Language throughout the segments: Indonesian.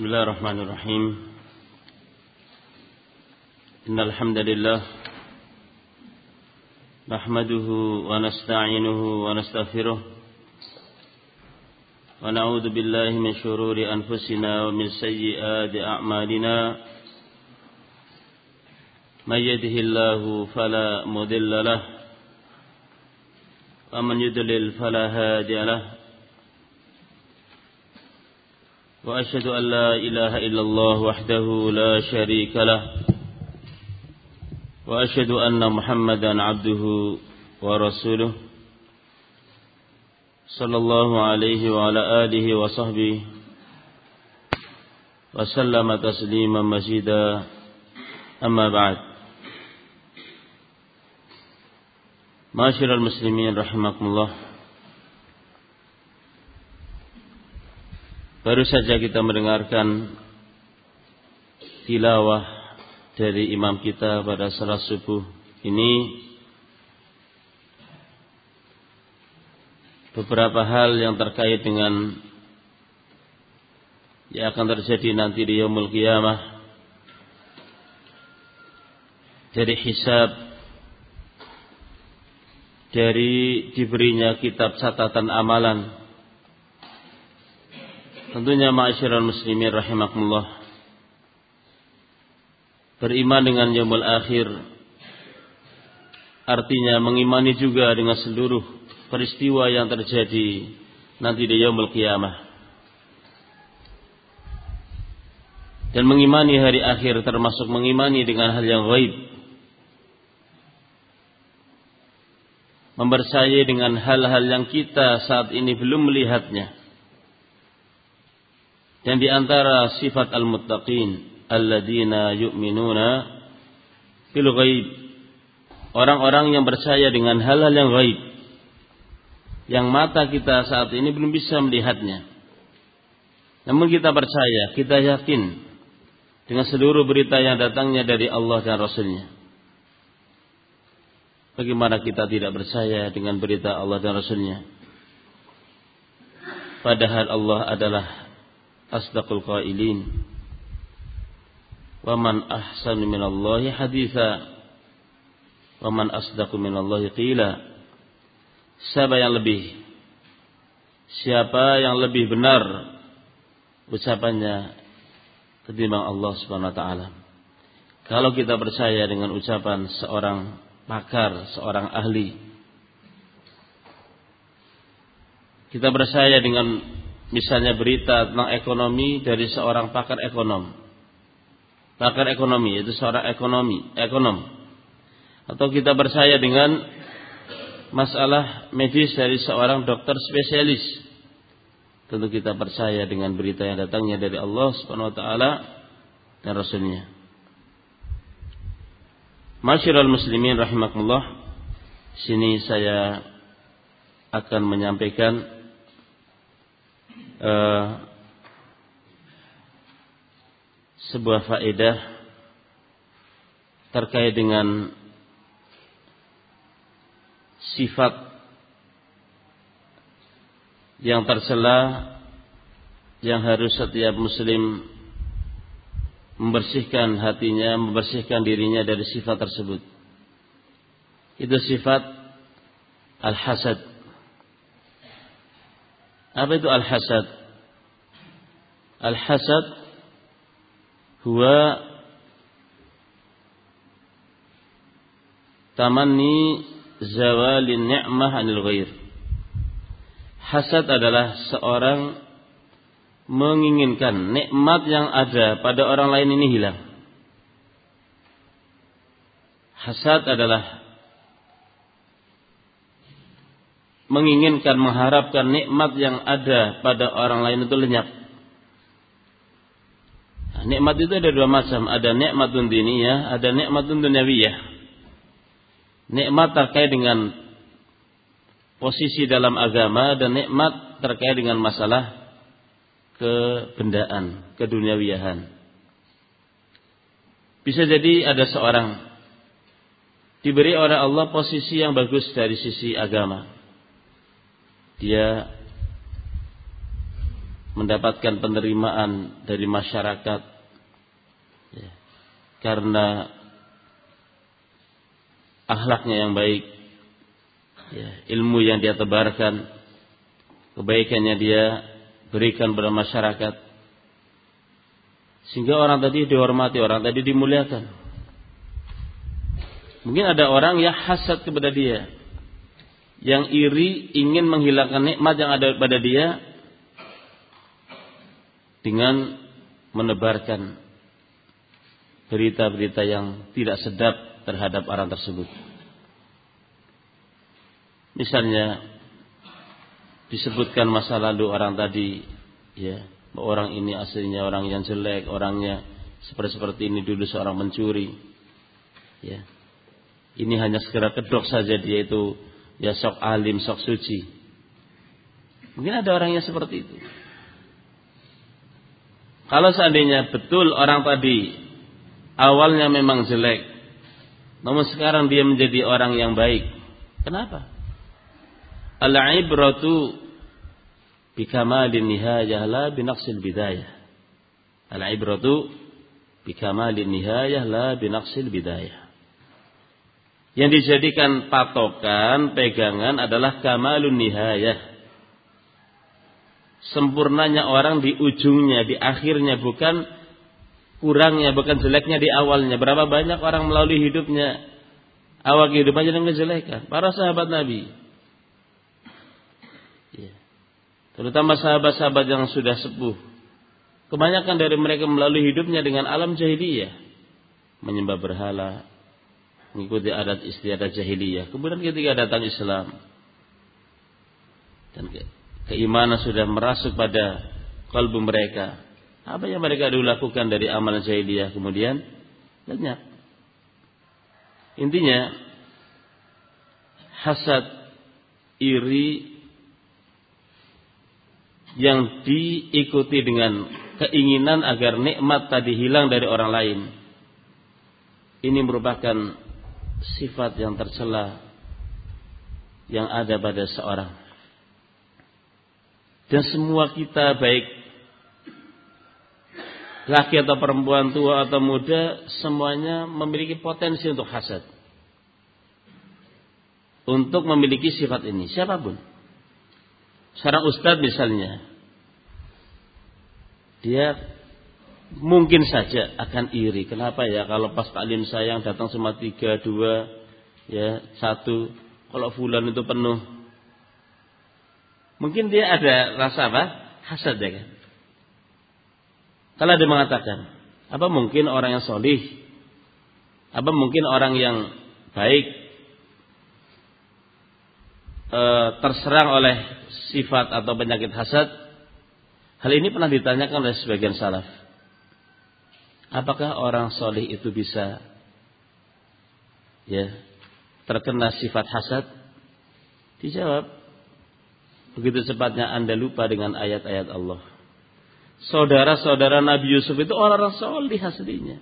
بسم الله الرحمن الرحيم. إن الحمد لله نحمده ونستعينه ونستغفره ونعوذ بالله من شرور أنفسنا ومن سيئات أعمالنا. من يده الله فلا مضل له ومن يضلل فلا هادي له. وأشهد أن لا إله إلا الله وحده لا شريك له وأشهد أن محمدا عبده ورسوله صلى الله عليه وعلى آله وصحبه وسلم تسليما مزيدا. أما بعد معاشر المسلمين رحمكم الله Baru saja kita mendengarkan tilawah dari imam kita pada salat subuh ini. Beberapa hal yang terkait dengan yang akan terjadi nanti di yaumul qiyamah. Dari hisab dari diberinya kitab catatan amalan Tentunya ma'asyiral muslimin rahimakumullah. Beriman dengan yaumul akhir artinya mengimani juga dengan seluruh peristiwa yang terjadi nanti di yaumul qiyamah. Dan mengimani hari akhir termasuk mengimani dengan hal yang gaib. Mempercayai dengan hal-hal yang kita saat ini belum melihatnya dan di antara sifat al-muttaqin alladzina yu'minuna bil ghaib. Orang-orang yang percaya dengan hal-hal yang gaib. Yang mata kita saat ini belum bisa melihatnya. Namun kita percaya, kita yakin dengan seluruh berita yang datangnya dari Allah dan Rasulnya. Bagaimana kita tidak percaya dengan berita Allah dan Rasulnya? Padahal Allah adalah asdaqul qailin wa man ahsanu minallahi haditha wa man asdaqu minallahi qila siapa yang lebih? Siapa yang lebih benar? Ucapannya ketimbang Allah Subhanahu wa taala. Kalau kita percaya dengan ucapan seorang pakar seorang ahli kita percaya dengan Misalnya berita tentang ekonomi dari seorang pakar ekonom. Pakar ekonomi itu seorang ekonomi, ekonom. Atau kita percaya dengan masalah medis dari seorang dokter spesialis. Tentu kita percaya dengan berita yang datangnya dari Allah Subhanahu wa taala dan rasulnya. Masyiral muslimin rahimakumullah. Sini saya akan menyampaikan uh, sebuah faedah terkait dengan sifat yang tercela yang harus setiap muslim membersihkan hatinya, membersihkan dirinya dari sifat tersebut. Itu sifat al-hasad. Apa itu al-hasad? Al-hasad huwa tamanni zawalin ni'mah anil ghair. Hasad adalah seorang menginginkan nikmat yang ada pada orang lain ini hilang. Hasad adalah menginginkan mengharapkan nikmat yang ada pada orang lain itu lenyap. Nah, nikmat itu ada dua macam, ada nikmat diniyah, ada nikmat dunyawiyah. Nikmat terkait dengan posisi dalam agama dan nikmat terkait dengan masalah kebendaan, keduniawiyahan. Bisa jadi ada seorang diberi oleh Allah posisi yang bagus dari sisi agama dia mendapatkan penerimaan dari masyarakat. Ya, karena akhlaknya yang baik, ya, ilmu yang dia tebarkan, kebaikannya dia berikan kepada masyarakat, sehingga orang tadi dihormati, orang tadi dimuliakan. Mungkin ada orang yang hasad kepada dia, yang iri ingin menghilangkan nikmat yang ada pada dia dengan menebarkan berita-berita yang tidak sedap terhadap orang tersebut. Misalnya disebutkan masa lalu orang tadi ya, orang ini aslinya orang yang jelek, orangnya seperti seperti ini dulu seorang mencuri. Ya. Ini hanya segera kedok saja dia itu ya sok alim, sok suci. Mungkin ada orang yang seperti itu. Kalau seandainya betul orang tadi awalnya memang jelek, namun sekarang dia menjadi orang yang baik. Kenapa? Al-ibratu bikamalin nihayah la binaqsil bidayah. Al-ibratu bikamalin nihayah la binaqsil bidayah. Yang dijadikan patokan, pegangan adalah kamalun nihayah sempurnanya orang di ujungnya, di akhirnya bukan kurangnya, bukan jeleknya di awalnya. Berapa banyak orang melalui hidupnya awal kehidupannya dengan kejelekan. Para sahabat Nabi. Ya. Terutama sahabat-sahabat yang sudah sepuh. Kebanyakan dari mereka melalui hidupnya dengan alam jahiliyah. Menyembah berhala. Mengikuti adat istiadat jahiliyah. Kemudian ketika datang Islam. Dan keimanan sudah merasuk pada kalbu mereka. Apa yang mereka dulu lakukan dari amalan jahiliyah kemudian lenyap. Intinya hasad iri yang diikuti dengan keinginan agar nikmat tadi hilang dari orang lain. Ini merupakan sifat yang tercela yang ada pada seorang dan semua kita baik laki atau perempuan tua atau muda semuanya memiliki potensi untuk hasad. Untuk memiliki sifat ini siapa pun. Seorang ustadz misalnya dia mungkin saja akan iri. Kenapa ya kalau pas taklim saya yang datang cuma tiga, dua, ya satu. Kalau fulan itu penuh, Mungkin dia ada rasa apa? Hasad ya kan. Kalau dia mengatakan, apa mungkin orang yang solih, apa mungkin orang yang baik e, terserang oleh sifat atau penyakit hasad? Hal ini pernah ditanyakan oleh sebagian salaf. Apakah orang solih itu bisa ya terkena sifat hasad? Dijawab, Begitu cepatnya Anda lupa dengan ayat-ayat Allah. Saudara-saudara Nabi Yusuf itu orang-orang solih aslinya.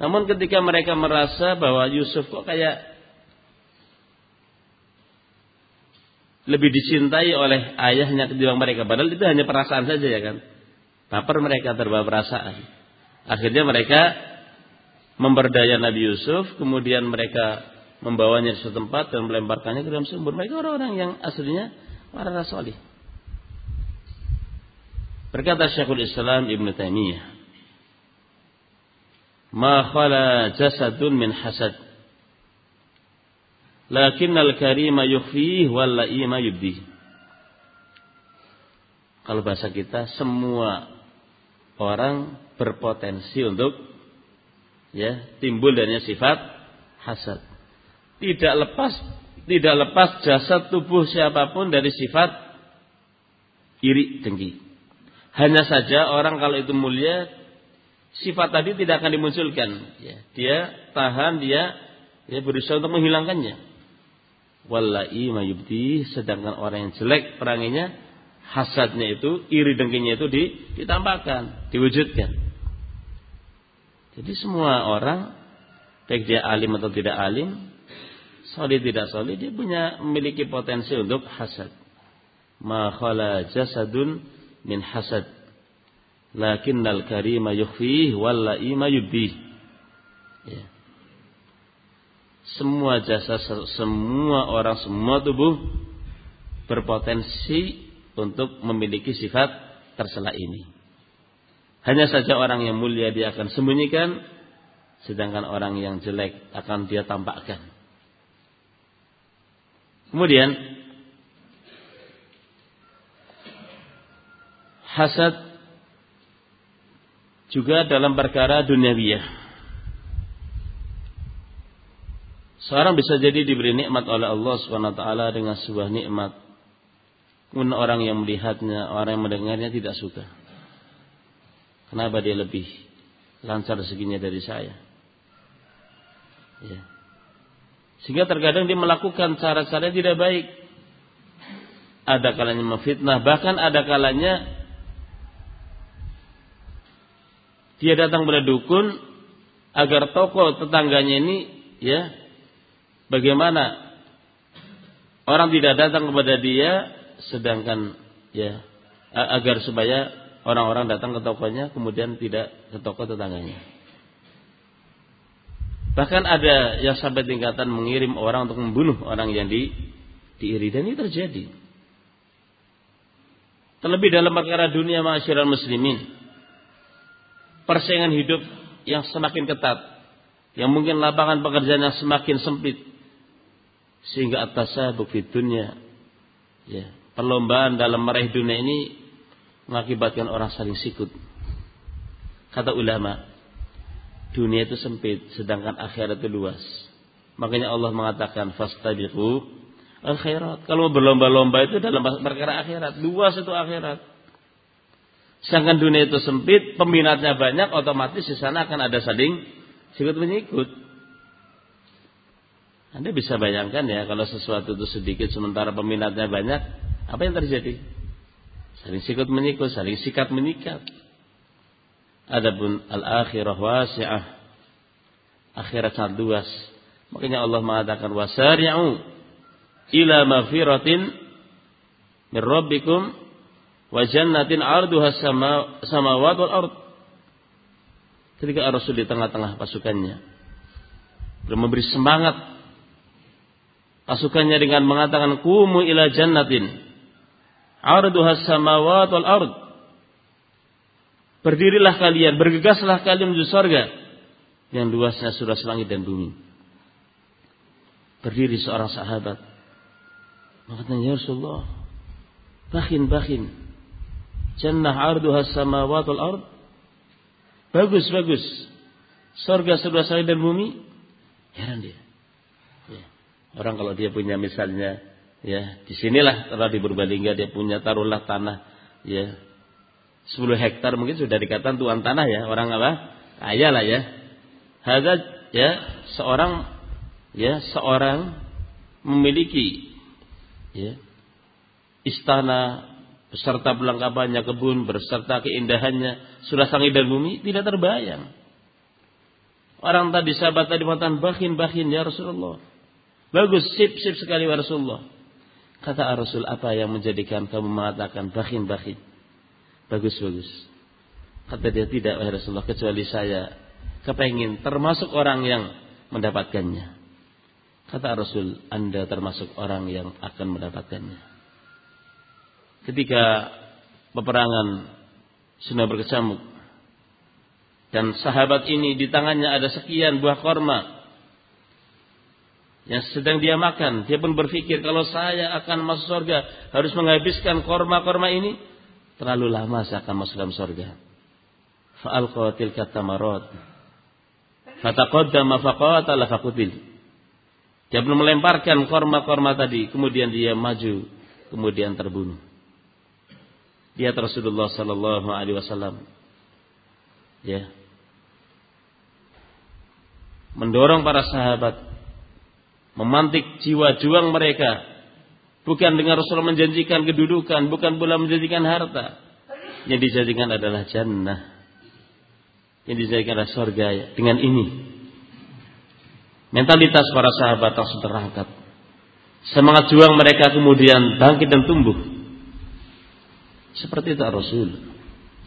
Namun ketika mereka merasa bahwa Yusuf kok kayak lebih dicintai oleh ayahnya ketimbang mereka. Padahal itu hanya perasaan saja ya kan. Baper mereka terbawa perasaan. Akhirnya mereka memberdaya Nabi Yusuf. Kemudian mereka membawanya di suatu tempat dan melemparkannya ke dalam sumur. Mereka orang-orang yang aslinya para rasulih. Berkata Syekhul Islam Ibn Taimiyah, "Ma khala jasadun min hasad, lakin al-karima yukhfih wal la'ima yubdi." Kalau bahasa kita semua orang berpotensi untuk ya timbul darinya sifat hasad tidak lepas tidak lepas jasad tubuh siapa pun dari sifat iri dengki. Hanya saja orang kalau itu mulia sifat tadi tidak akan dimunculkan. Ya, dia tahan, dia dia berusaha untuk menghilangkannya. Wallahi mayubdi sedangkan orang yang jelek peranginya hasadnya itu, iri dengkinya itu ditambahkan, diwujudkan. Jadi semua orang baik dia alim atau tidak alim solid tidak solid dia punya memiliki potensi untuk hasad. Ma khala jasadun min hasad. Lakinnal karima yukhfih wal laima. Ya. Semua jasa semua orang semua tubuh berpotensi untuk memiliki sifat tersela ini. Hanya saja orang yang mulia dia akan sembunyikan, sedangkan orang yang jelek akan dia tampakkan. Kemudian hasad juga dalam perkara duniawiyah. Seorang bisa jadi diberi nikmat oleh Allah taala dengan sebuah nikmat. Orang yang melihatnya, orang yang mendengarnya tidak suka. Kenapa dia lebih lancar rezekinya dari saya? Ya. Sehingga terkadang dia melakukan cara-cara tidak baik. Ada kalanya memfitnah, bahkan ada kalanya dia datang pada dukun agar toko tetangganya ini ya bagaimana orang tidak datang kepada dia sedangkan ya agar supaya orang-orang datang ke tokonya kemudian tidak ke toko tetangganya. Bahkan ada yang sampai tingkatan mengirim orang untuk membunuh orang yang di, diiri dan ini terjadi. Terlebih dalam perkara dunia masyarakat muslimin. Persaingan hidup yang semakin ketat. Yang mungkin lapangan pekerjaan yang semakin sempit. Sehingga atasnya bukti dunia. Ya, perlombaan dalam meraih dunia ini mengakibatkan orang saling sikut. Kata ulama, dunia itu sempit sedangkan akhirat itu luas. Makanya Allah mengatakan fastabiqu al. Kalau berlomba-lomba itu dalam perkara akhirat, luas itu akhirat. Sedangkan dunia itu sempit, peminatnya banyak, otomatis di sana akan ada saling sikut menyikut. Anda bisa bayangkan ya kalau sesuatu itu sedikit sementara peminatnya banyak, apa yang terjadi? Saling sikut menyikut, saling sikat menyikat. Adapun al-akhirah wasi'ah. Akhirat sangat luas. Makanya Allah mengatakan wasari'u ila maghfiratin min rabbikum wa jannatin arduha sama samawati wal ard. Ketika Rasul di tengah-tengah pasukannya belum memberi semangat pasukannya dengan mengatakan kumu ila jannatin arduha samawat wal ard. Berdirilah kalian, bergegaslah kalian menuju surga yang luasnya sudah selangit dan bumi. Berdiri seorang sahabat. Mengatakan, Ya Rasulullah, bakin, bakin. Jannah arduha samawat wal ard. Bagus, bagus. Surga sudah selangit dan bumi. Heran dia. Ya. Orang kalau dia punya misalnya Ya, di sinilah kalau di Purbalingga dia punya taruhlah tanah ya 10 hektar mungkin sudah dikatakan tuan tanah ya, orang apa? Kaya lah ya. Hadza ya seorang ya seorang memiliki ya istana beserta perlengkapannya kebun beserta keindahannya sudah sangi dan bumi tidak terbayang. Orang tadi sahabat tadi mengatakan bahin bahin ya Rasulullah. Bagus sip sip sekali ya Rasulullah. Kata Rasul, apa yang menjadikan kamu mengatakan bakin-bakin? Bagus-bagus. Kata dia, tidak, wahai Rasulullah, kecuali saya kepengin termasuk orang yang mendapatkannya. Kata Rasul, Anda termasuk orang yang akan mendapatkannya. Ketika peperangan sudah berkecamuk, dan sahabat ini di tangannya ada sekian buah korma yang sedang dia makan. Dia pun berpikir kalau saya akan masuk surga harus menghabiskan korma-korma ini terlalu lama saya akan masuk dalam surga. Fa'alqa tilka tamarat. Fataqaddama faqatala faqutil. Dia belum melemparkan korma-korma tadi, kemudian dia maju, kemudian terbunuh. Dia Rasulullah sallallahu alaihi wasallam. Ya. Mendorong para sahabat memantik jiwa juang mereka bukan dengan Rasulullah menjanjikan kedudukan bukan pula menjanjikan harta yang dijanjikan adalah jannah yang dijanjikan adalah surga dengan ini mentalitas para sahabat langsung terangkat semangat juang mereka kemudian bangkit dan tumbuh Seperti itu Rasul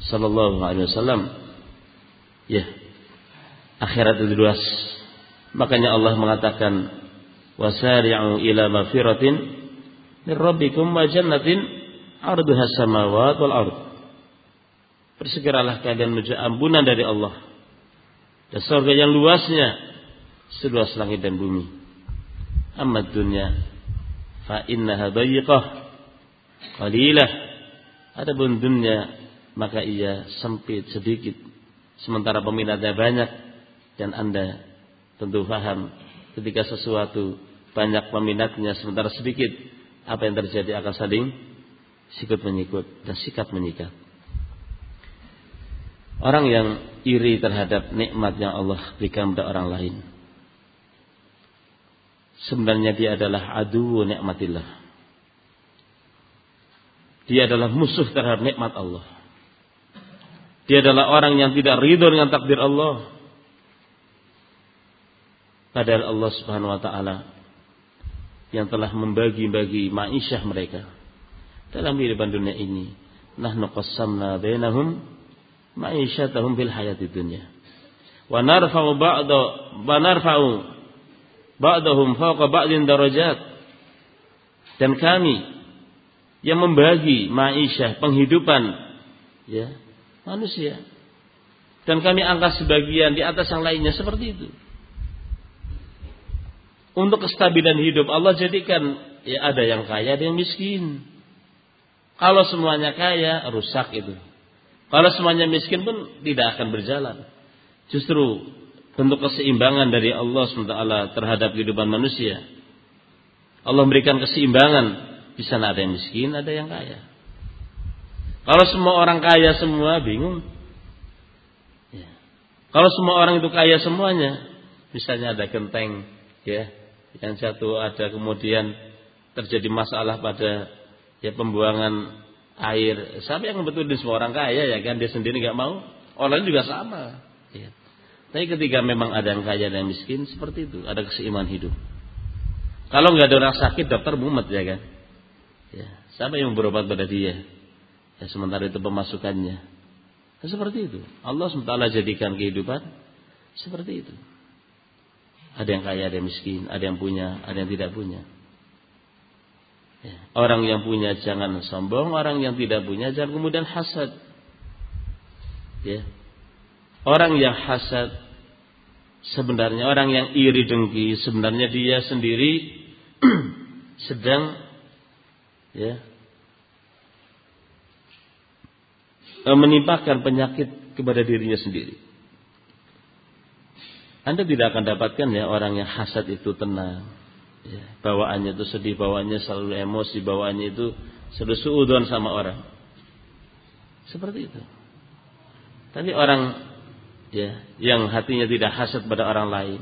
sallallahu alaihi wasallam. Ya. Akhirat itu luas. Makanya Allah mengatakan wasari'u ila mafiratin min rabbikum wa jannatin 'arduha samawati wal ard. Bersegeralah kalian menuju ampunan dari Allah dan surga yang luasnya seluas langit dan bumi. Amma dunya fa innaha dayiqah qalilah. Adapun dunia maka ia sempit sedikit sementara peminatnya banyak dan Anda tentu paham ketika sesuatu banyak peminatnya sementara sedikit apa yang terjadi akan saling sikut menyikut dan sikap menyikat. Orang yang iri terhadap nikmat yang Allah berikan kepada orang lain. Sebenarnya dia adalah adu nikmatillah. Dia adalah musuh terhadap nikmat Allah. Dia adalah orang yang tidak ridho dengan takdir Allah. Padahal Allah Subhanahu wa taala yang telah membagi-bagi ma'isyah mereka dalam kehidupan dunia ini. Nahnu qassamna bainahum ma'isyatahum fil hayati dunya. Wa narfa'u ba'da wa narfa'u ba'dahum fawqa ba'din darajat. Dan kami yang membagi ma'isyah penghidupan ya manusia. Dan kami angkat sebagian di atas yang lainnya seperti itu. Untuk kestabilan hidup Allah jadikan ya ada yang kaya, ada yang miskin. Kalau semuanya kaya, rusak itu. Kalau semuanya miskin pun tidak akan berjalan. Justru bentuk keseimbangan dari Allah SWT terhadap kehidupan manusia. Allah memberikan keseimbangan. Di sana ada yang miskin, ada yang kaya. Kalau semua orang kaya semua, bingung. Ya. Kalau semua orang itu kaya semuanya, misalnya ada genteng, ya, yang jatuh, ada kemudian terjadi masalah pada ya pembuangan air. Siapa yang di semua orang kaya ya kan dia sendiri nggak mau, orang juga sama. Ya. Tapi ketika memang ada yang kaya dan miskin seperti itu, ada keseimbangan hidup. Kalau nggak ada orang sakit, dokter mumet ya kan. Ya. Siapa yang berobat pada dia? Ya, sementara itu pemasukannya. Ya, seperti itu. Allah SWT jadikan kehidupan seperti itu. Ada yang kaya, ada yang miskin, ada yang punya, ada yang tidak punya. Ya. Orang yang punya jangan sombong, orang yang tidak punya jangan kemudian hasad. Ya. Orang yang hasad sebenarnya orang yang iri dengki sebenarnya dia sendiri sedang ya menimpakan penyakit kepada dirinya sendiri. Anda tidak akan dapatkan ya orang yang hasad itu tenang ya, bawaannya itu sedih, bawaannya selalu emosi, bawaannya itu selalu suudon sama orang. Seperti itu. Tapi orang ya yang hatinya tidak hasad pada orang lain,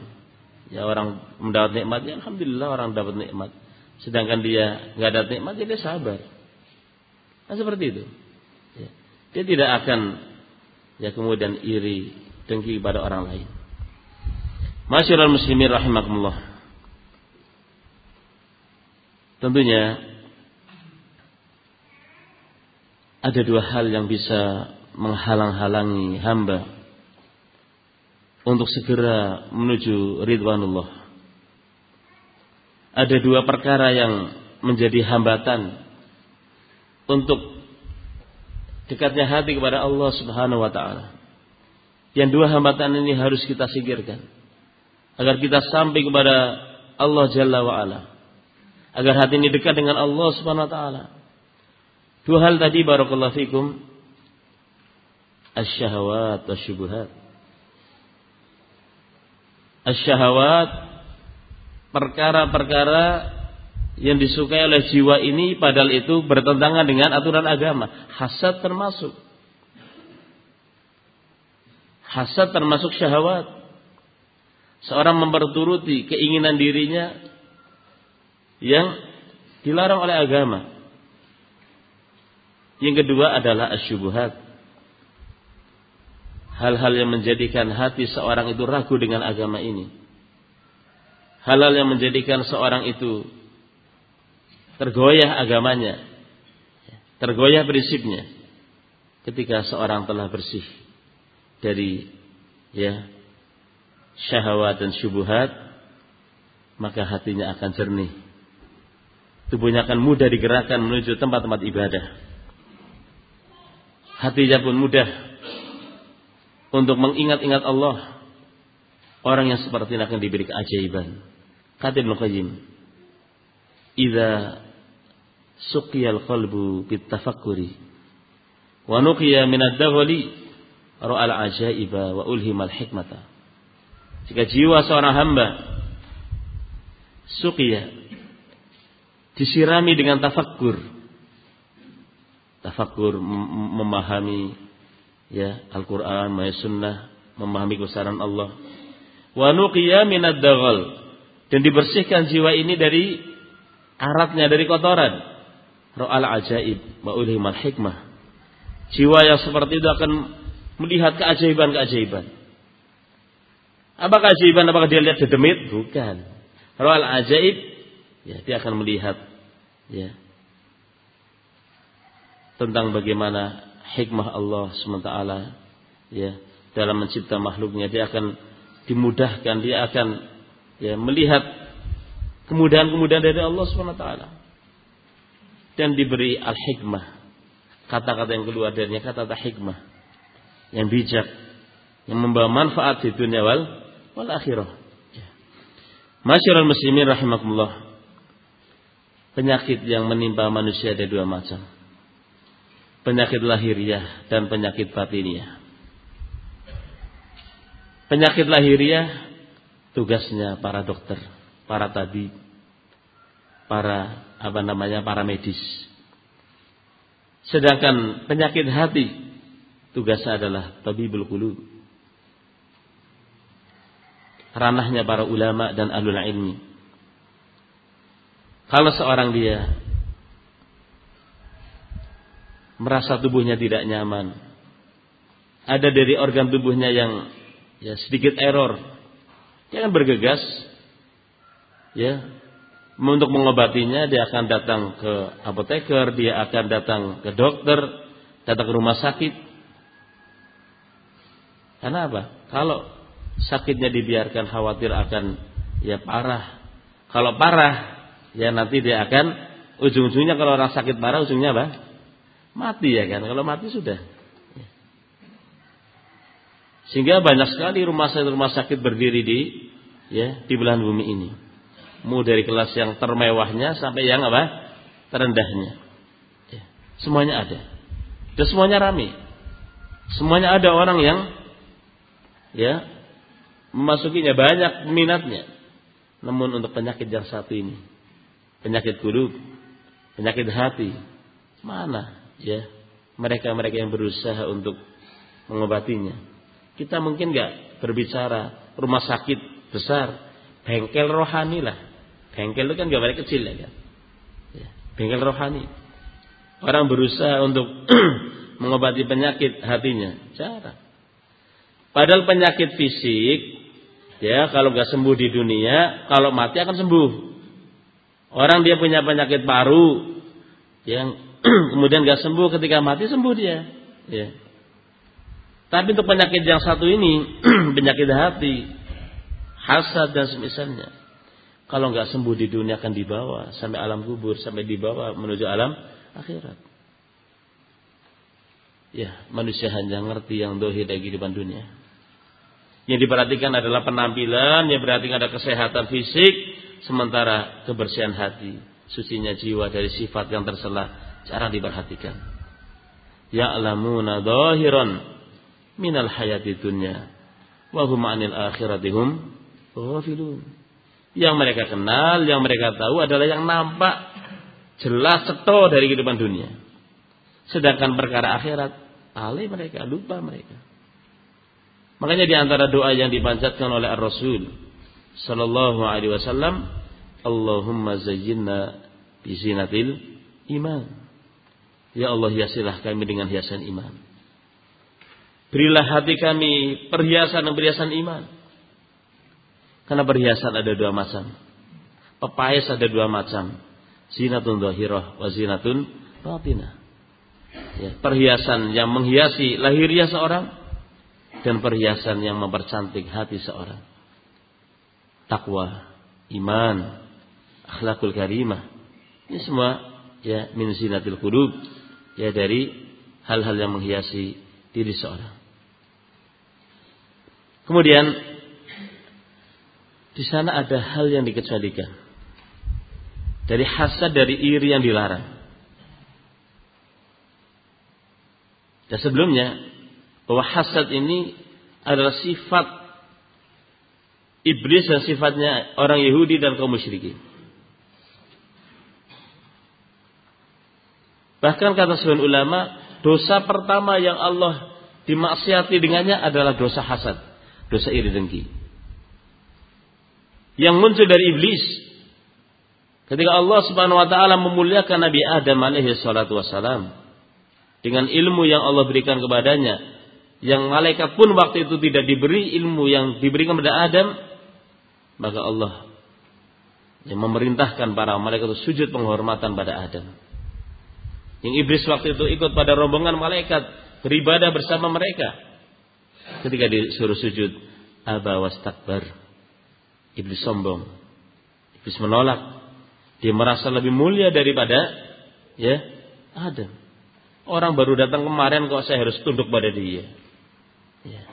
ya orang mendapat nikmat, ya alhamdulillah orang dapat nikmat. Sedangkan dia nggak dapat nikmat, ya dia sabar. Nah seperti itu. Ya. Dia tidak akan ya kemudian iri, dengki pada orang lain. Masyarakat muslimin rahimakumullah. Tentunya ada dua hal yang bisa menghalang-halangi hamba untuk segera menuju ridwanullah. Ada dua perkara yang menjadi hambatan untuk dekatnya hati kepada Allah Subhanahu wa taala. Yang dua hambatan ini harus kita singkirkan agar kita sampai kepada Allah Jalla wa ala agar hati ini dekat dengan Allah Subhanahu wa taala. Dua hal tadi barakallahu fikum asyahawat wasyubuhat. Asyahawat perkara-perkara yang disukai oleh jiwa ini padahal itu bertentangan dengan aturan agama. Hasad termasuk. Hasad termasuk syahwat. Seorang memperturuti keinginan dirinya yang dilarang oleh agama. Yang kedua adalah asyubuhat. Hal-hal yang menjadikan hati seorang itu ragu dengan agama ini. Hal-hal yang menjadikan seorang itu tergoyah agamanya. Tergoyah prinsipnya. ketika seorang telah bersih dari ya syahwat dan syubhat maka hatinya akan jernih. Tubuhnya akan mudah digerakkan menuju tempat-tempat ibadah. Hatinya pun mudah untuk mengingat-ingat Allah. Orang yang seperti ini akan diberi keajaiban. Kata Ibnu Qayyim idza suqiyal qalbu bit tafakkuri wa nuqiya min ad-daghli ra'al ajaiba wa ulhimal hikmata jika jiwa seorang hamba suqiya disirami dengan tafakkur tafakkur memahami ya Al-Qur'an, sunnah, memahami kebesaran Allah. Wa nuqiya minad dan dibersihkan jiwa ini dari aratnya dari kotoran. Ra'al ajaib wa hikmah. Jiwa yang seperti itu akan melihat keajaiban-keajaiban. Apa keajaiban? Apakah dia lihat dedemit? Bukan. Ra'al ajaib, ya dia akan melihat ya tentang bagaimana hikmah Allah SWT ya dalam mencipta makhluknya dia akan dimudahkan dia akan ya melihat kemudahan-kemudahan dari Allah SWT dan diberi al-hikmah kata-kata yang keluar darinya kata-kata hikmah yang bijak yang membawa manfaat di dunia wal wal akhirah ya. Masyarakat muslimin rahimakumullah penyakit yang menimpa manusia ada dua macam penyakit lahiriah dan penyakit batiniah. Penyakit lahiriah tugasnya para dokter, para tabib, para apa namanya para medis. Sedangkan penyakit hati tugasnya adalah tabibul qulub. Ranahnya para ulama dan alul ilmi. Kalau seorang dia merasa tubuhnya tidak nyaman. Ada dari organ tubuhnya yang ya sedikit error. Dia akan bergegas ya untuk mengobatinya dia akan datang ke apoteker, dia akan datang ke dokter, datang ke rumah sakit. Karena apa? Kalau sakitnya dibiarkan khawatir akan ya parah. Kalau parah ya nanti dia akan ujung-ujungnya kalau orang sakit parah ujungnya apa? Mati ya kan. Kalau mati sudah. Sehingga banyak sekali rumah sakit rumah sakit berdiri di ya di belahan bumi ini. Mau dari kelas yang termewahnya sampai yang apa? terendahnya. Ya. Semuanya ada. Dan semuanya rame. Semuanya ada orang yang ya memasukinya banyak minatnya. Namun untuk penyakit yang satu ini, penyakit kudu, penyakit hati, mana ya mereka-mereka yang berusaha untuk mengobatinya. Kita mungkin nggak berbicara rumah sakit besar, bengkel rohani lah. Bengkel itu kan gak kecil ya kan. Ya, bengkel rohani. Orang berusaha untuk mengobati penyakit hatinya, cara. Padahal penyakit fisik, ya kalau nggak sembuh di dunia, kalau mati akan sembuh. Orang dia punya penyakit paru, yang kemudian gak sembuh ketika mati sembuh dia. Ya. Tapi untuk penyakit yang satu ini, penyakit hati, hasad dan semisalnya, kalau nggak sembuh di dunia akan dibawa sampai alam kubur, sampai dibawa menuju alam akhirat. Ya, manusia hanya ngerti yang dohir dari kehidupan dunia. Yang diperhatikan adalah penampilan, yang berarti ada kesehatan fisik, sementara kebersihan hati, sucinya jiwa dari sifat yang terselah Cara diperhatikan. Ya'lamuna dhahiran minal hayati dunya wa hum 'anil akhirati hum ghafilun. Yang mereka kenal, yang mereka tahu adalah yang nampak jelas seto dari kehidupan dunia. Sedangkan perkara akhirat, alih mereka, lupa mereka. Makanya di antara doa yang dipanjatkan oleh Ar-Rasul sallallahu alaihi wasallam, Allahumma zayyinna bi zinatil iman. Ya Allah hiasilah kami dengan hiasan iman. Berilah hati kami perhiasan dan perhiasan iman. Karena perhiasan ada dua macam. Pepais ada dua macam. Zinatun zahirah wa zinatun batinah. ya, perhiasan yang menghiasi lahirnya seorang dan perhiasan yang mempercantik hati seorang. Takwa, iman, akhlakul karimah. Ini semua ya min zinatil qulub ya dari hal-hal yang menghiasi diri seorang. Kemudian di sana ada hal yang dikecualikan. Dari hasad dari iri yang dilarang. Dan sebelumnya bahwa hasad ini adalah sifat iblis dan sifatnya orang Yahudi dan kaum musyrikin. Bahkan kata sebagian ulama, dosa pertama yang Allah dimaksiati dengannya adalah dosa hasad, dosa iri dengki. Yang muncul dari iblis ketika Allah Subhanahu wa taala memuliakan Nabi Adam alaihi salatu wasalam dengan ilmu yang Allah berikan kepadanya yang malaikat pun waktu itu tidak diberi ilmu yang diberikan kepada Adam maka Allah yang memerintahkan para malaikat itu sujud penghormatan pada Adam. Yang iblis waktu itu ikut pada rombongan malaikat beribadah bersama mereka. Ketika disuruh sujud aba wastakbar. Iblis sombong. Iblis menolak. Dia merasa lebih mulia daripada ya Adam. Orang baru datang kemarin kok saya harus tunduk pada dia. Ya.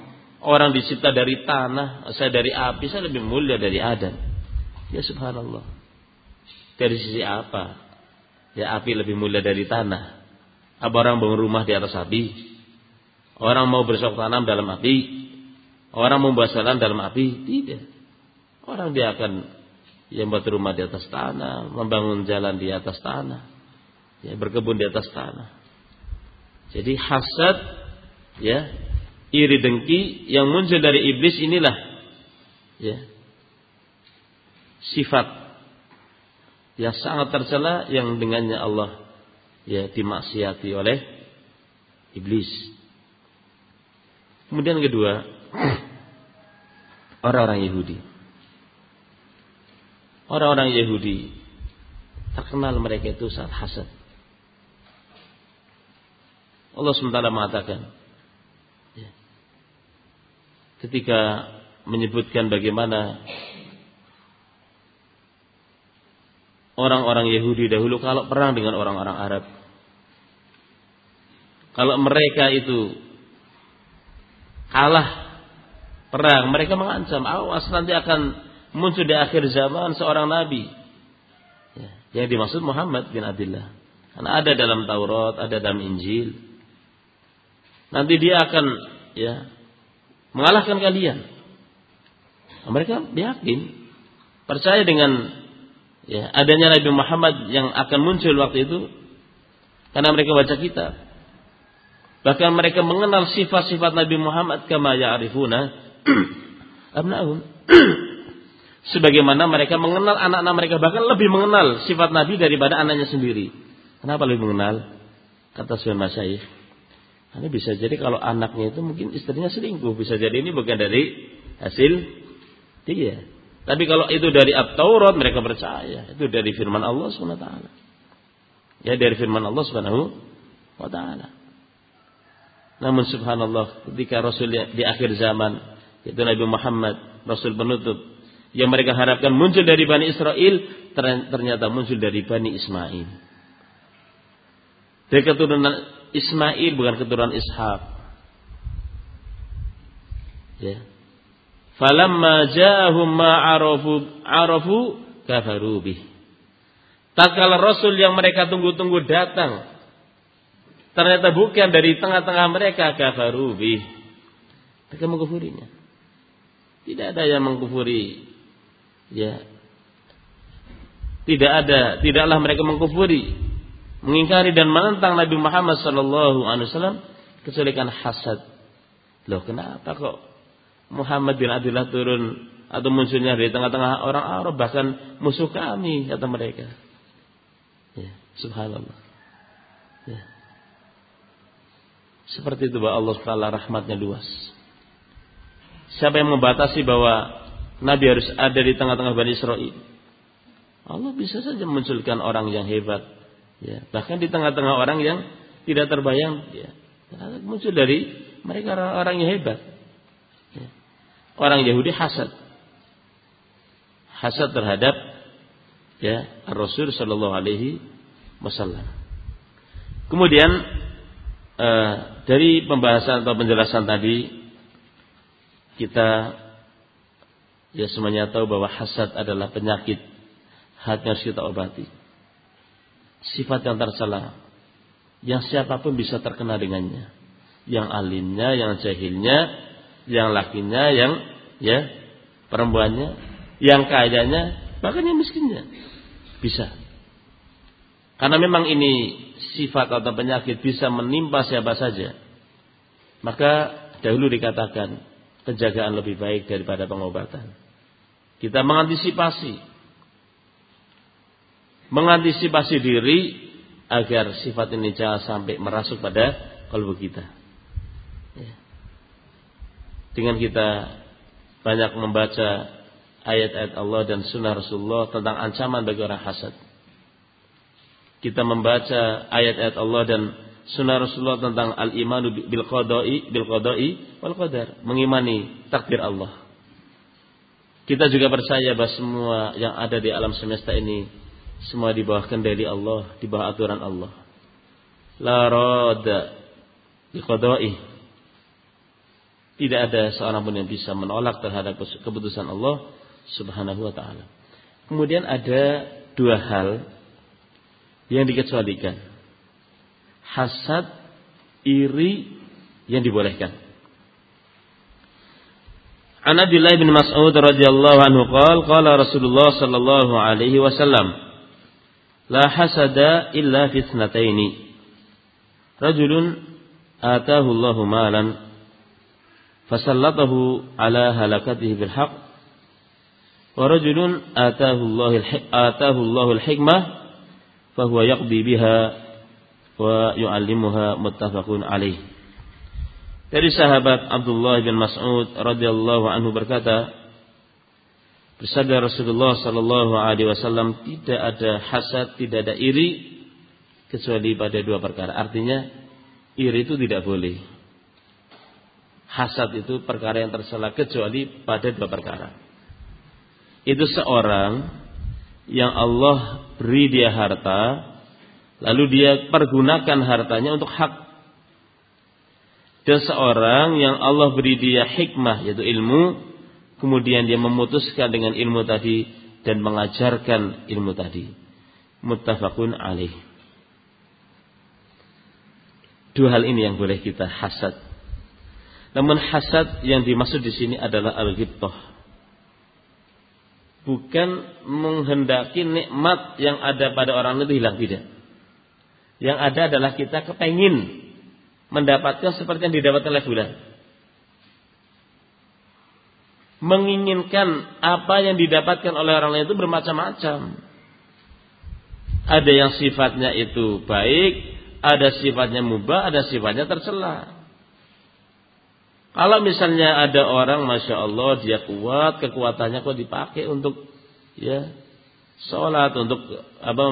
Orang dicipta dari tanah, saya dari api, saya lebih mulia dari Adam. Ya subhanallah. Dari sisi apa? Ya api lebih mulia dari tanah. Apa orang bangun rumah di atas api? Orang mau bersok tanam dalam api? Orang mau buat jalan dalam api? Tidak. Orang dia akan yang buat rumah di atas tanah, membangun jalan di atas tanah, ya berkebun di atas tanah. Jadi hasad ya, iri dengki yang muncul dari iblis inilah ya. Sifat yang sangat tercela yang dengannya Allah ya dimaksiati oleh iblis. Kemudian kedua, orang-orang Yahudi. Orang-orang Yahudi terkenal mereka itu saat hasad. Allah SWT mengatakan ketika menyebutkan bagaimana orang-orang Yahudi dahulu kalau perang dengan orang-orang Arab. Kalau mereka itu kalah perang mereka mengancam awas nanti akan muncul di akhir zaman seorang nabi. Ya, yang dimaksud Muhammad bin Abdullah karena ada dalam Taurat ada dalam Injil. Nanti dia akan ya mengalahkan kalian. Mereka yakin, percaya dengan ya adanya Nabi Muhammad yang akan muncul waktu itu karena mereka baca kitab. Bahkan mereka mengenal sifat-sifat Nabi Muhammad kama ya'rifuna abna'um. Sebagaimana mereka mengenal anak-anak mereka bahkan lebih mengenal sifat Nabi daripada anaknya sendiri. Kenapa lebih mengenal? Kata Suhail Masyayikh ini bisa jadi kalau anaknya itu mungkin istrinya selingkuh. Bisa jadi ini bukan dari hasil dia. Tapi kalau itu dari At-Taurat mereka percaya. Itu dari firman Allah SWT. Ya dari firman Allah SWT. Namun subhanallah ketika Rasul di akhir zaman. Itu Nabi Muhammad. Rasul penutup. Yang mereka harapkan muncul dari Bani Israel. Ternyata muncul dari Bani Ismail. Dari keturunan Ismail bukan keturunan Ishak. Ya. Falamma ja'ahum ma arafu arafu kafaru bih. Tatkala Rasul yang mereka tunggu-tunggu datang, ternyata bukan dari tengah-tengah mereka kafaru bih. Mereka mengkufurinya. Tidak ada yang mengkufuri ya. Tidak ada, tidaklah mereka mengkufuri mengingkari dan menentang Nabi Muhammad sallallahu alaihi wasallam kecuali karena hasad. Loh, kenapa kok Muhammad bin Abdullah turun atau munculnya dari tengah-tengah orang Arab bahkan musuh kami kata mereka. Ya, subhanallah. Ya. Seperti itu bahwa Allah Taala rahmatnya luas. Siapa yang membatasi bahwa Nabi harus ada di tengah-tengah Bani Israel? Allah bisa saja munculkan orang yang hebat, Ya, bahkan di tengah-tengah orang yang tidak terbayang ya, muncul dari mereka orang-orang yang hebat. Ya. Orang Yahudi hasad. Hasad terhadap ya Rasul Shallallahu Alaihi Wasallam. Kemudian eh, dari pembahasan atau penjelasan tadi kita ya semuanya tahu bahwa hasad adalah penyakit hati harus kita obati. Sifat yang tercela yang siapa pun bisa terkena dengannya. Yang alimnya, yang jahilnya, yang lakinya, yang ya perempuannya, yang kayanya, bahkan yang miskinnya. Bisa. Karena memang ini sifat atau penyakit bisa menimpa siapa saja. Maka dahulu dikatakan penjagaan lebih baik daripada pengobatan. Kita mengantisipasi. Mengantisipasi diri agar sifat ini jangan sampai merasuk pada kalbu kita. Ya. Dengan kita banyak membaca ayat-ayat Allah dan sunnah Rasulullah tentang ancaman bagi orang hasad. Kita membaca ayat-ayat Allah dan sunnah Rasulullah tentang al-imanu bil qada'i bil qada'i wal qadar, mengimani takdir Allah. Kita juga percaya bahwa semua yang ada di alam semesta ini semua di bawah kendali Allah, di bawah aturan Allah. La rada biqada'i. Tidak ada seorang pun yang bisa menolak terhadap keputusan Allah Subhanahu wa taala. Kemudian ada dua hal yang dikecualikan. Hasad, iri yang dibolehkan. An Abdullah bin Mas'ud radhiyallahu anhu qala qala Rasulullah sallallahu alaihi wasallam La hasada illa fitnataini. Rajulun atahu Allahu malan fasallatahu ala halakatihi bil haqq wa rajulun atahu Allah atahu Allahu al hikmah fahuwa yaqdi biha wa yu'allimuha muttafaqun alaih. Dari sahabat Abdullah bin Mas'ud radhiyallahu anhu berkata, Bersabda Rasulullah Sallallahu Alaihi Wasallam tidak ada hasad, tidak ada iri kecuali pada dua perkara. Artinya iri itu tidak boleh. Hasad itu perkara yang tercela kecuali pada dua perkara. Itu seorang yang Allah beri dia harta, lalu dia pergunakan hartanya untuk hak. Dan seorang yang Allah beri dia hikmah, yaitu ilmu, kemudian dia memutuskan dengan ilmu tadi dan mengajarkan ilmu tadi. Muttafaqun alaih. Dua hal ini yang boleh kita hasad. Namun hasad yang dimaksud di sini adalah al-ghibtah. Bukan menghendaki nikmat yang ada pada orang itu hilang tidak. Yang ada adalah kita kepengin mendapatkan seperti yang didapatkan oleh bulan menginginkan apa yang didapatkan oleh orang lain itu bermacam-macam. Ada yang sifatnya itu baik, ada sifatnya mubah, ada sifatnya tercela. Kalau misalnya ada orang, masya Allah, dia kuat, kekuatannya kok dipakai untuk ya sholat, untuk apa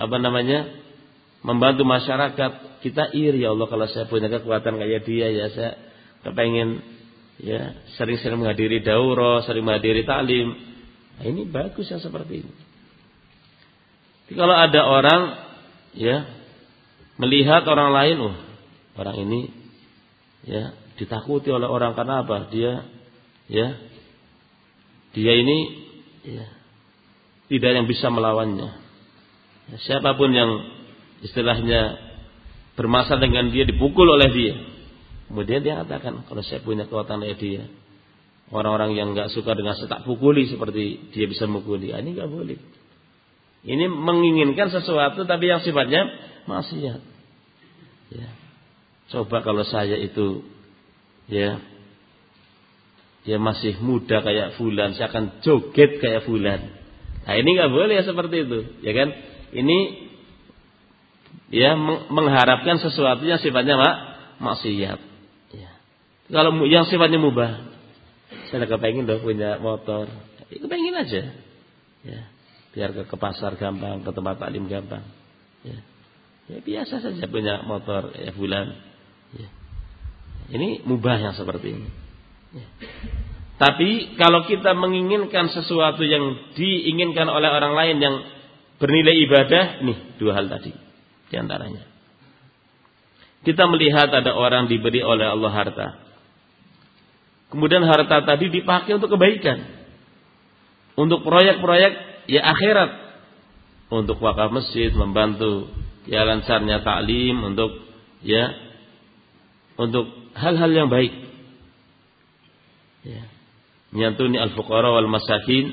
apa namanya membantu masyarakat. Kita iri ya Allah kalau saya punya kekuatan kayak dia ya saya kepengen ya sering-sering menghadiri daurah, sering menghadiri taklim. Nah, ini bagus yang seperti ini. Jadi kalau ada orang ya melihat orang lain, oh orang ini ya ditakuti oleh orang karena apa? Dia ya dia ini ya tidak yang bisa melawannya. Ya, siapa pun yang istilahnya bermasalah dengan dia dipukul oleh dia Kemudian dia katakan, kalau saya punya kekuatan kayak dia, orang-orang yang nggak suka dengan tak pukuli seperti dia bisa mukuli, ah, ini nggak boleh. Ini menginginkan sesuatu tapi yang sifatnya maksiat. Ya. Coba kalau saya itu ya dia masih muda kayak fulan, saya akan joget kayak fulan. Nah ini nggak boleh ya seperti itu, ya kan? Ini ya mengharapkan sesuatu yang sifatnya mak maksiat. Kalau yang sifatnya mubah, saya kepengen dong punya motor, ya, kepengen aja, ya, biar ke, ke pasar gampang, ke tempat taklim gampang. Ya. Ya biasa saja punya motor ya bulan. Ya. Ini mubah yang seperti ini. Ya. Tapi kalau kita menginginkan sesuatu yang diinginkan oleh orang lain yang bernilai ibadah, nih dua hal tadi di antaranya. Kita melihat ada orang diberi oleh Allah harta. Kemudian harta tadi dipakai untuk kebaikan. Untuk proyek-proyek ya akhirat. Untuk wakaf masjid, membantu ya lancarnya taklim, untuk ya untuk hal-hal yang baik. Ya nyantuni al-fuqara wal masakin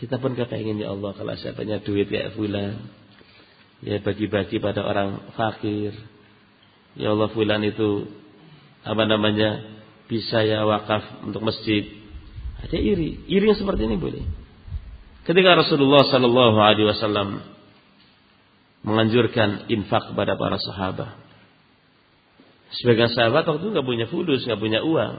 kita pun kepengen ya Allah kalau saya punya duit ya fulan ya bagi-bagi pada orang fakir ya Allah fulan itu apa namanya bisa ya wakaf untuk masjid. Ada iri. Iri yang seperti ini boleh. Ketika Rasulullah Sallallahu Alaihi Wasallam menganjurkan infak kepada para sahabat. Sebagian sahabat waktu itu nggak punya fulus nggak punya uang.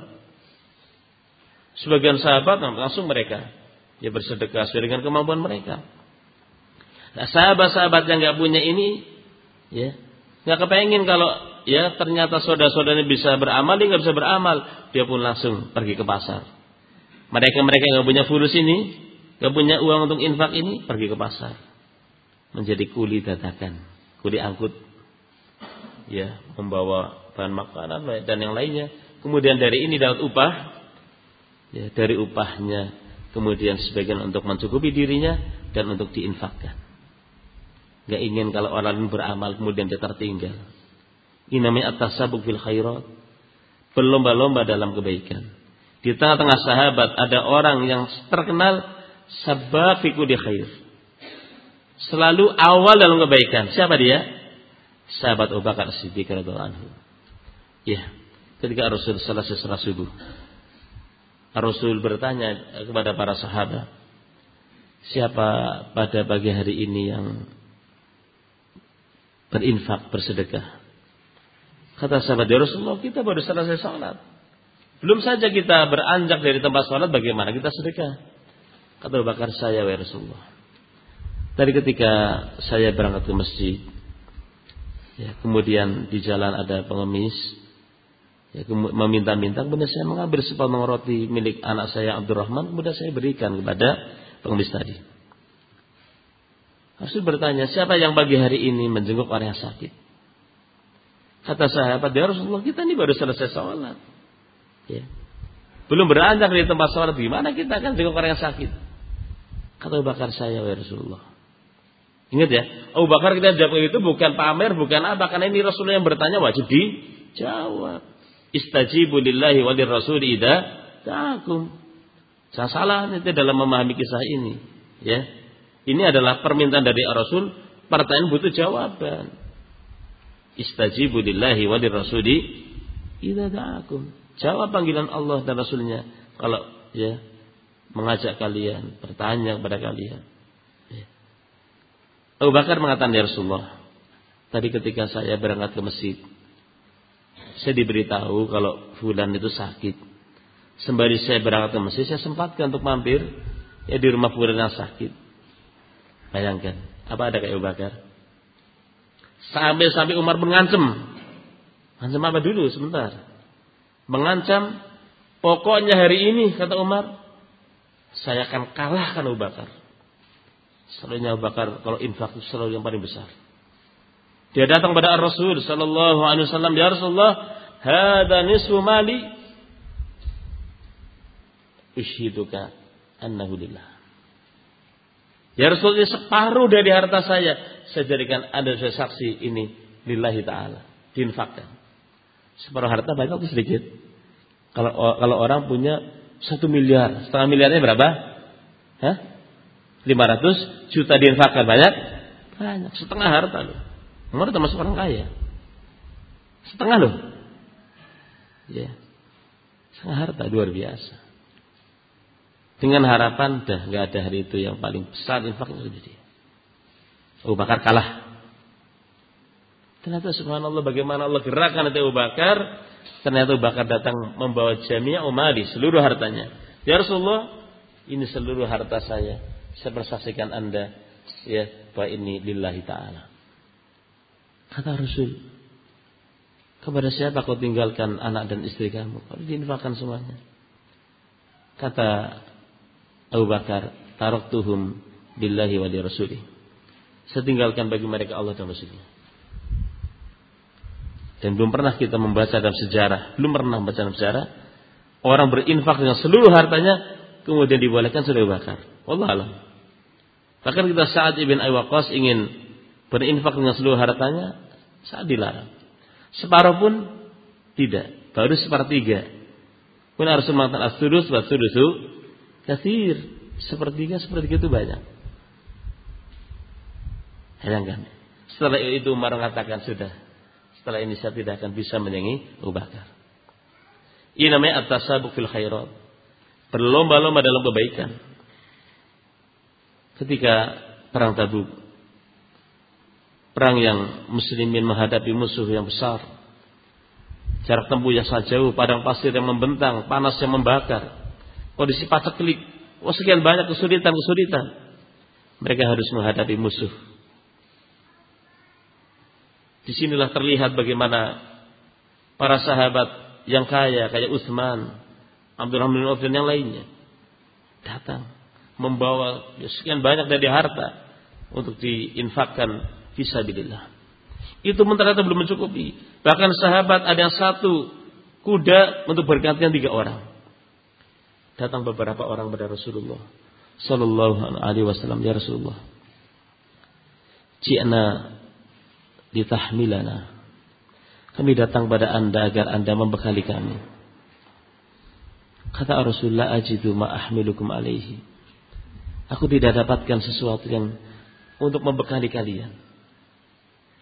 Sebagian sahabat langsung mereka. Ya bersedekah sesuai dengan kemampuan mereka. Nah, sahabat-sahabat yang nggak punya ini, ya nggak kepengen kalau ya ternyata saudara-saudaranya bisa beramal, dia nggak bisa beramal, dia pun langsung pergi ke pasar. Mereka-mereka yang nggak punya fulus ini, nggak punya uang untuk infak ini, pergi ke pasar, menjadi kuli dadakan, kuli angkut, ya membawa bahan makanan dan yang lainnya. Kemudian dari ini dapat upah, ya, dari upahnya kemudian sebagian untuk mencukupi dirinya dan untuk diinfakkan. Gak ingin kalau orang beramal kemudian dia tertinggal. Ini namanya atasabuk fil khairat. Berlomba-lomba dalam kebaikan. Di tengah-tengah sahabat ada orang yang terkenal sabafiku di khair. Selalu awal dalam kebaikan. Siapa dia? Sahabat Abu Bakar Siddiq radhiyallahu anhu. Ya, ketika Rasul selesai salat subuh. Rasul bertanya kepada para sahabat, siapa pada pagi hari ini yang berinfak, bersedekah? Kata sahabat ya Rasulullah, kita baru selesai sholat. Belum saja kita beranjak dari tempat sholat, bagaimana kita sedekah? Kata Bakar saya, ya Rasulullah. Tadi ketika saya berangkat ke masjid, ya, kemudian di jalan ada pengemis, ya, meminta-minta kemudian saya mengambil sepotong roti milik anak saya Abdurrahman kemudian saya berikan kepada pengemis tadi Rasul bertanya siapa yang pagi hari ini menjenguk orang yang sakit kata sahabat ya Rasulullah kita ini baru selesai sholat ya. belum beranjak di tempat sholat gimana kita akan jenguk orang yang sakit kata Abu Bakar saya ya Rasulullah Ingat ya, Abu Bakar kita jawab itu bukan pamer, bukan apa, karena ini Rasulullah yang bertanya wajib dijawab. Istajibu lillahi wa rasul idza ta'akum. Saya salah nanti dalam memahami kisah ini. Ya. Ini adalah permintaan dari Rasul, pertanyaan butuh jawaban. Istajibu lillahi wa rasul idza ta'akum. Jawab panggilan Allah dan Rasulnya kalau ya mengajak kalian, bertanya kepada kalian. Ya. Abu Bakar mengatakan ya Rasulullah, tadi ketika saya berangkat ke masjid, saya diberitahu kalau fulan itu sakit. Sembari saya berangkat ke Mesir, saya sempatkan untuk mampir ya di rumah fulan yang sakit. Bayangkan, apa ada kayak Abu Bakar? Sampai-sampai Umar mengancam. Mengancam apa dulu sebentar? Mengancam, pokoknya hari ini kata Umar, saya akan kalahkan Abu Bakar. Selalunya Abu Bakar kalau infak itu selalu yang paling besar. Dia datang pada Rasul sallallahu alaihi wasallam, "Ya Rasulullah, hadza nisfu mali." Ushiduka annahu. Ya Rasul, separuh dari harta saya. Saya jadikan ada saya saksi ini lillahi ta'ala. Diinfakkan. Separuh harta banyak atau sedikit? Kalau kalau orang punya satu miliar, setengah miliarnya berapa? Hah? 500 juta diinfakkan banyak? Banyak. Setengah harta loh. Umar termasuk orang kaya. Setengah loh. Ya. Setengah harta luar biasa. Dengan harapan dah nggak ada hari itu yang paling besar infaknya sudah dia. Abu Bakar kalah. Ternyata subhanallah bagaimana Allah gerakan nanti Abu Bakar. Ternyata Abu Bakar datang membawa jamiah umari seluruh hartanya. Ya Rasulullah, ini seluruh harta saya. Saya bersaksikan Anda ya bahwa ini lillahi taala. Kata Rasul, kepada siapa kau tinggalkan anak dan istri kamu? Kau diinfakkan semuanya. Kata Abu Bakar, tarok tuhum billahi wa di rasuli. Setinggalkan bagi mereka Allah dan Rasulnya. Dan belum pernah kita membaca dalam sejarah, belum pernah membaca dalam sejarah, orang berinfak dengan seluruh hartanya, kemudian dibolehkan sudah bakar. Allah alam. Bahkan kita saat Ibn Aywaqas ingin berinfak dengan seluruh hartanya, saat dilarang. Separuh pun tidak, baru sepertiga. Pun harus mengatakan as-sudus wa kasir. Sepertiga, sepertiga itu banyak. Bayangkan. Setelah itu Umar mengatakan sudah. Setelah ini saya tidak akan bisa menyanyi Abu Bakar. Ini namanya at-tasabuk fil khairat. Berlomba-lomba dalam kebaikan. Ketika perang Tabuk, Perang yang muslimin menghadapi musuh yang besar. Jarak tempuh yang sangat jauh, padang pasir yang membentang, panas yang membakar. Kondisi paceklik. Oh sekian banyak kesulitan-kesulitan. Mereka harus menghadapi musuh. Di sinilah terlihat bagaimana para sahabat yang kaya, kayak Utsman, Abdurrahman bin Auf dan yang lainnya datang membawa sekian banyak dari harta untuk diinfakkan fisabilillah. Itu pun ternyata belum mencukupi. Bahkan sahabat ada yang satu kuda untuk bergantian tiga orang. Datang beberapa orang kepada Rasulullah Sallallahu alaihi wasallam ya Rasulullah. Ji'na ditahmilana. Kami datang pada anda agar anda membekali kami. Kata Rasulullah ajidu ma'ahmilukum alaihi. Aku tidak dapatkan sesuatu yang untuk membekali kalian.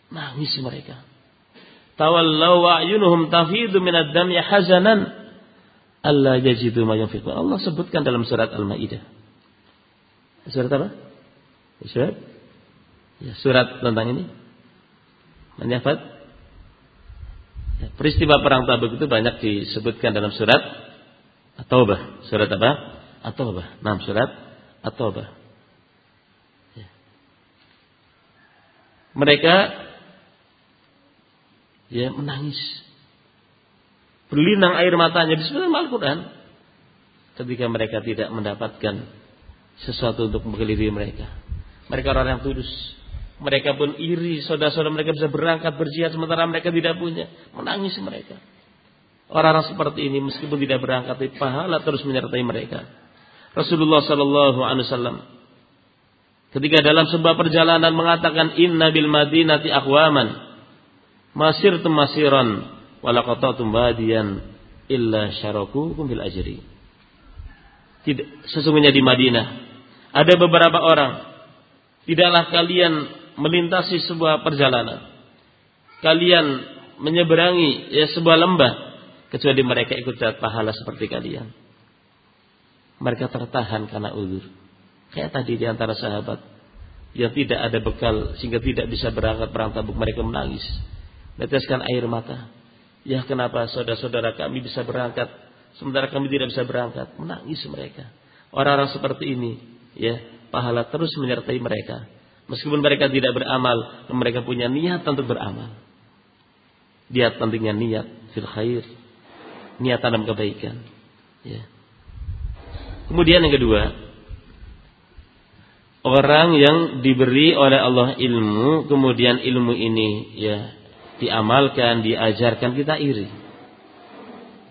Nangis mereka. Tawallau wa'yunuhum tafidu minad dam'i hazanan alla yajidu ma yunfiqun. Allah sebutkan dalam surat Al-Maidah. Surat apa? Surat ya, surat tentang ini. Menyafat. Ya, peristiwa perang Tabuk itu banyak disebutkan dalam surat At-Taubah. Surat apa? At-Taubah. Enam surat At-Taubah. Ya. Mereka ya menangis. Berlinang air matanya di sebelah Al-Quran. Ketika mereka tidak mendapatkan sesuatu untuk mengeliri mereka. Mereka orang yang tulus. Mereka pun iri, saudara-saudara mereka bisa berangkat berjihad sementara mereka tidak punya. Menangis mereka. Orang-orang seperti ini meskipun tidak berangkat, pahala terus menyertai mereka. Rasulullah Sallallahu Alaihi Wasallam ketika dalam sebuah perjalanan mengatakan Inna bil Madinati akwaman masir masiran wala qatatum badian illa syarakukum bil ajri. Tidak, sesungguhnya di Madinah ada beberapa orang tidaklah kalian melintasi sebuah perjalanan. Kalian menyeberangi ya sebuah lembah kecuali mereka ikut dapat pahala seperti kalian. Mereka tertahan karena uzur. Kayak tadi di antara sahabat yang tidak ada bekal sehingga tidak bisa berangkat perang tabuk mereka menangis Neteskan air mata. Ya kenapa saudara-saudara kami bisa berangkat sementara kami tidak bisa berangkat? Menangis mereka. Orang-orang seperti ini, ya, pahala terus menyertai mereka. Meskipun mereka tidak beramal, mereka punya niat untuk beramal. Dia pentingnya niat fil khair. Niat dalam kebaikan. Ya. Kemudian yang kedua, orang yang diberi oleh Allah ilmu, kemudian ilmu ini ya diamalkan, diajarkan kita iri.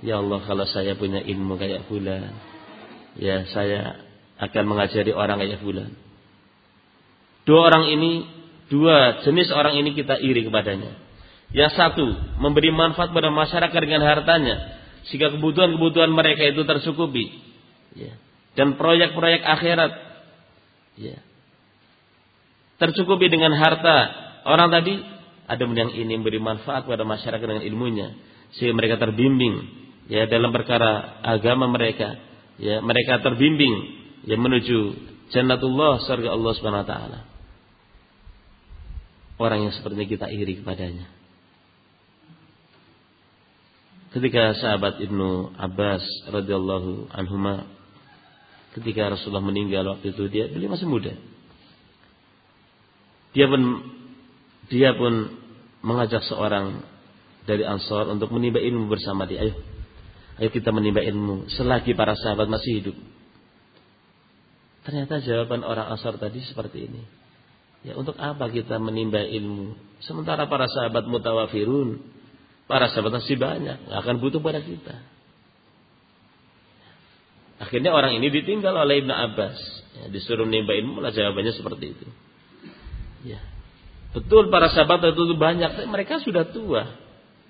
Ya Allah kalau saya punya ilmu kayak bulan, ya saya akan mengajari orang kayak bulan. Dua orang ini, dua jenis orang ini kita iri kepadanya. Yang satu, memberi manfaat pada masyarakat dengan hartanya, sehingga kebutuhan-kebutuhan mereka itu tercukupi. Ya. Dan proyek-proyek akhirat, ya. tercukupi dengan harta orang tadi ada yang ini memberi manfaat kepada masyarakat dengan ilmunya sehingga mereka terbimbing ya dalam perkara agama mereka ya mereka terbimbing ya menuju jannatullah surga Allah Subhanahu wa taala orang yang seperti kita iri kepadanya ketika sahabat Ibnu Abbas radhiyallahu anhuma ketika Rasulullah meninggal waktu itu dia beliau masih muda dia pun dia pun mengajak seorang dari Ansor untuk menimba ilmu bersama dia. Ayo, ayo kita menimba ilmu selagi para sahabat masih hidup. Ternyata jawaban orang Ansor tadi seperti ini. Ya, untuk apa kita menimba ilmu? Sementara para sahabat mutawafirun, para sahabat masih banyak, akan butuh pada kita. Akhirnya orang ini ditinggal oleh Ibnu Abbas. Ya, disuruh menimba ilmu, lah jawabannya seperti itu. Ya. Betul para sahabat itu banyak, tapi mereka sudah tua.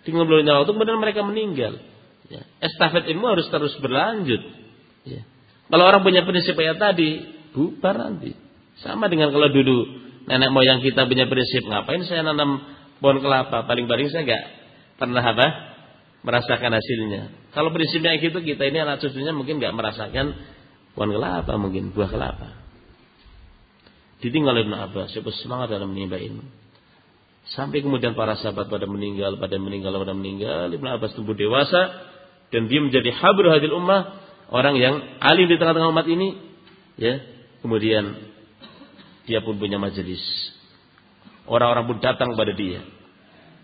Tinggal belum waktu kemudian mereka meninggal. Ya. Estafet ilmu harus terus berlanjut. Ya. Kalau orang punya prinsip kayak tadi, bubar nanti. Sama dengan kalau dulu nenek moyang kita punya prinsip, ngapain saya nanam pohon kelapa? Paling-paling saya enggak pernah apa? Merasakan hasilnya. Kalau prinsipnya gitu, kita ini anak cucunya mungkin enggak merasakan pohon kelapa, mungkin buah kelapa. Ditinggal Ibn Abbas, siapa semangat dalam menimba ilmu. Sampai kemudian para sahabat pada meninggal, pada meninggal, pada meninggal. Ibn Abbas tumbuh dewasa dan dia menjadi habru hadil ummah, orang yang alim di tengah-tengah umat ini. Ya, kemudian dia pun punya majelis. Orang-orang pun datang kepada dia.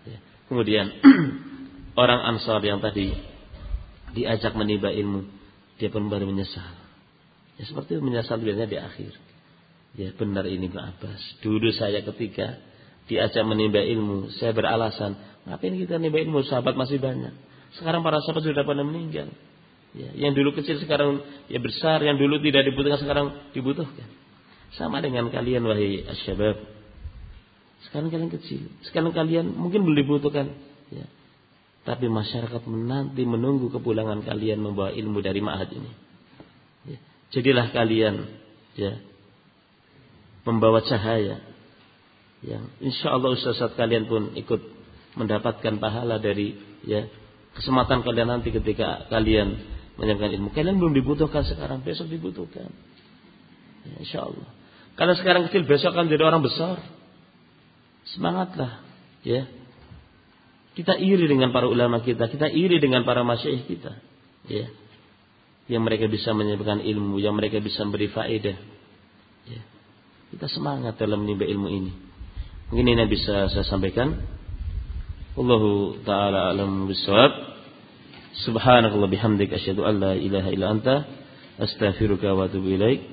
Ya, kemudian orang Ansar yang tadi diajak menimba ilmu, dia pun baru menyesal. Ya seperti menyesal biasanya di akhir. Ya benar ini Ibn Abbas. Dulu saya ketika diajak menimba ilmu, saya beralasan, ngapain kita menimba ilmu? Sahabat masih banyak. Sekarang para sahabat sudah pada meninggal. Ya, yang dulu kecil sekarang ya besar, yang dulu tidak dibutuhkan sekarang dibutuhkan. Sama dengan kalian wahai asyabab. Sekarang kalian kecil, sekarang kalian mungkin belum dibutuhkan. Ya. Tapi masyarakat menanti menunggu kepulangan kalian membawa ilmu dari ma'had ini. Ya. Jadilah kalian ya membawa cahaya yang insya Allah ustaz kalian pun ikut mendapatkan pahala dari ya kesempatan kalian nanti ketika kalian menyampaikan ilmu kalian belum dibutuhkan sekarang besok dibutuhkan ya, insya Allah kalau sekarang kecil besok akan jadi orang besar semangatlah ya kita iri dengan para ulama kita kita iri dengan para masyaih kita ya yang mereka bisa menyampaikan ilmu yang mereka bisa memberi faedah ya kita semangat dalam menimba ilmu ini. Mungkin ini yang bisa saya sampaikan. Allahu taala alam bisawab. Subhanakallah bihamdik asyhadu an la ilaha illa anta astaghfiruka wa atubu ilaik.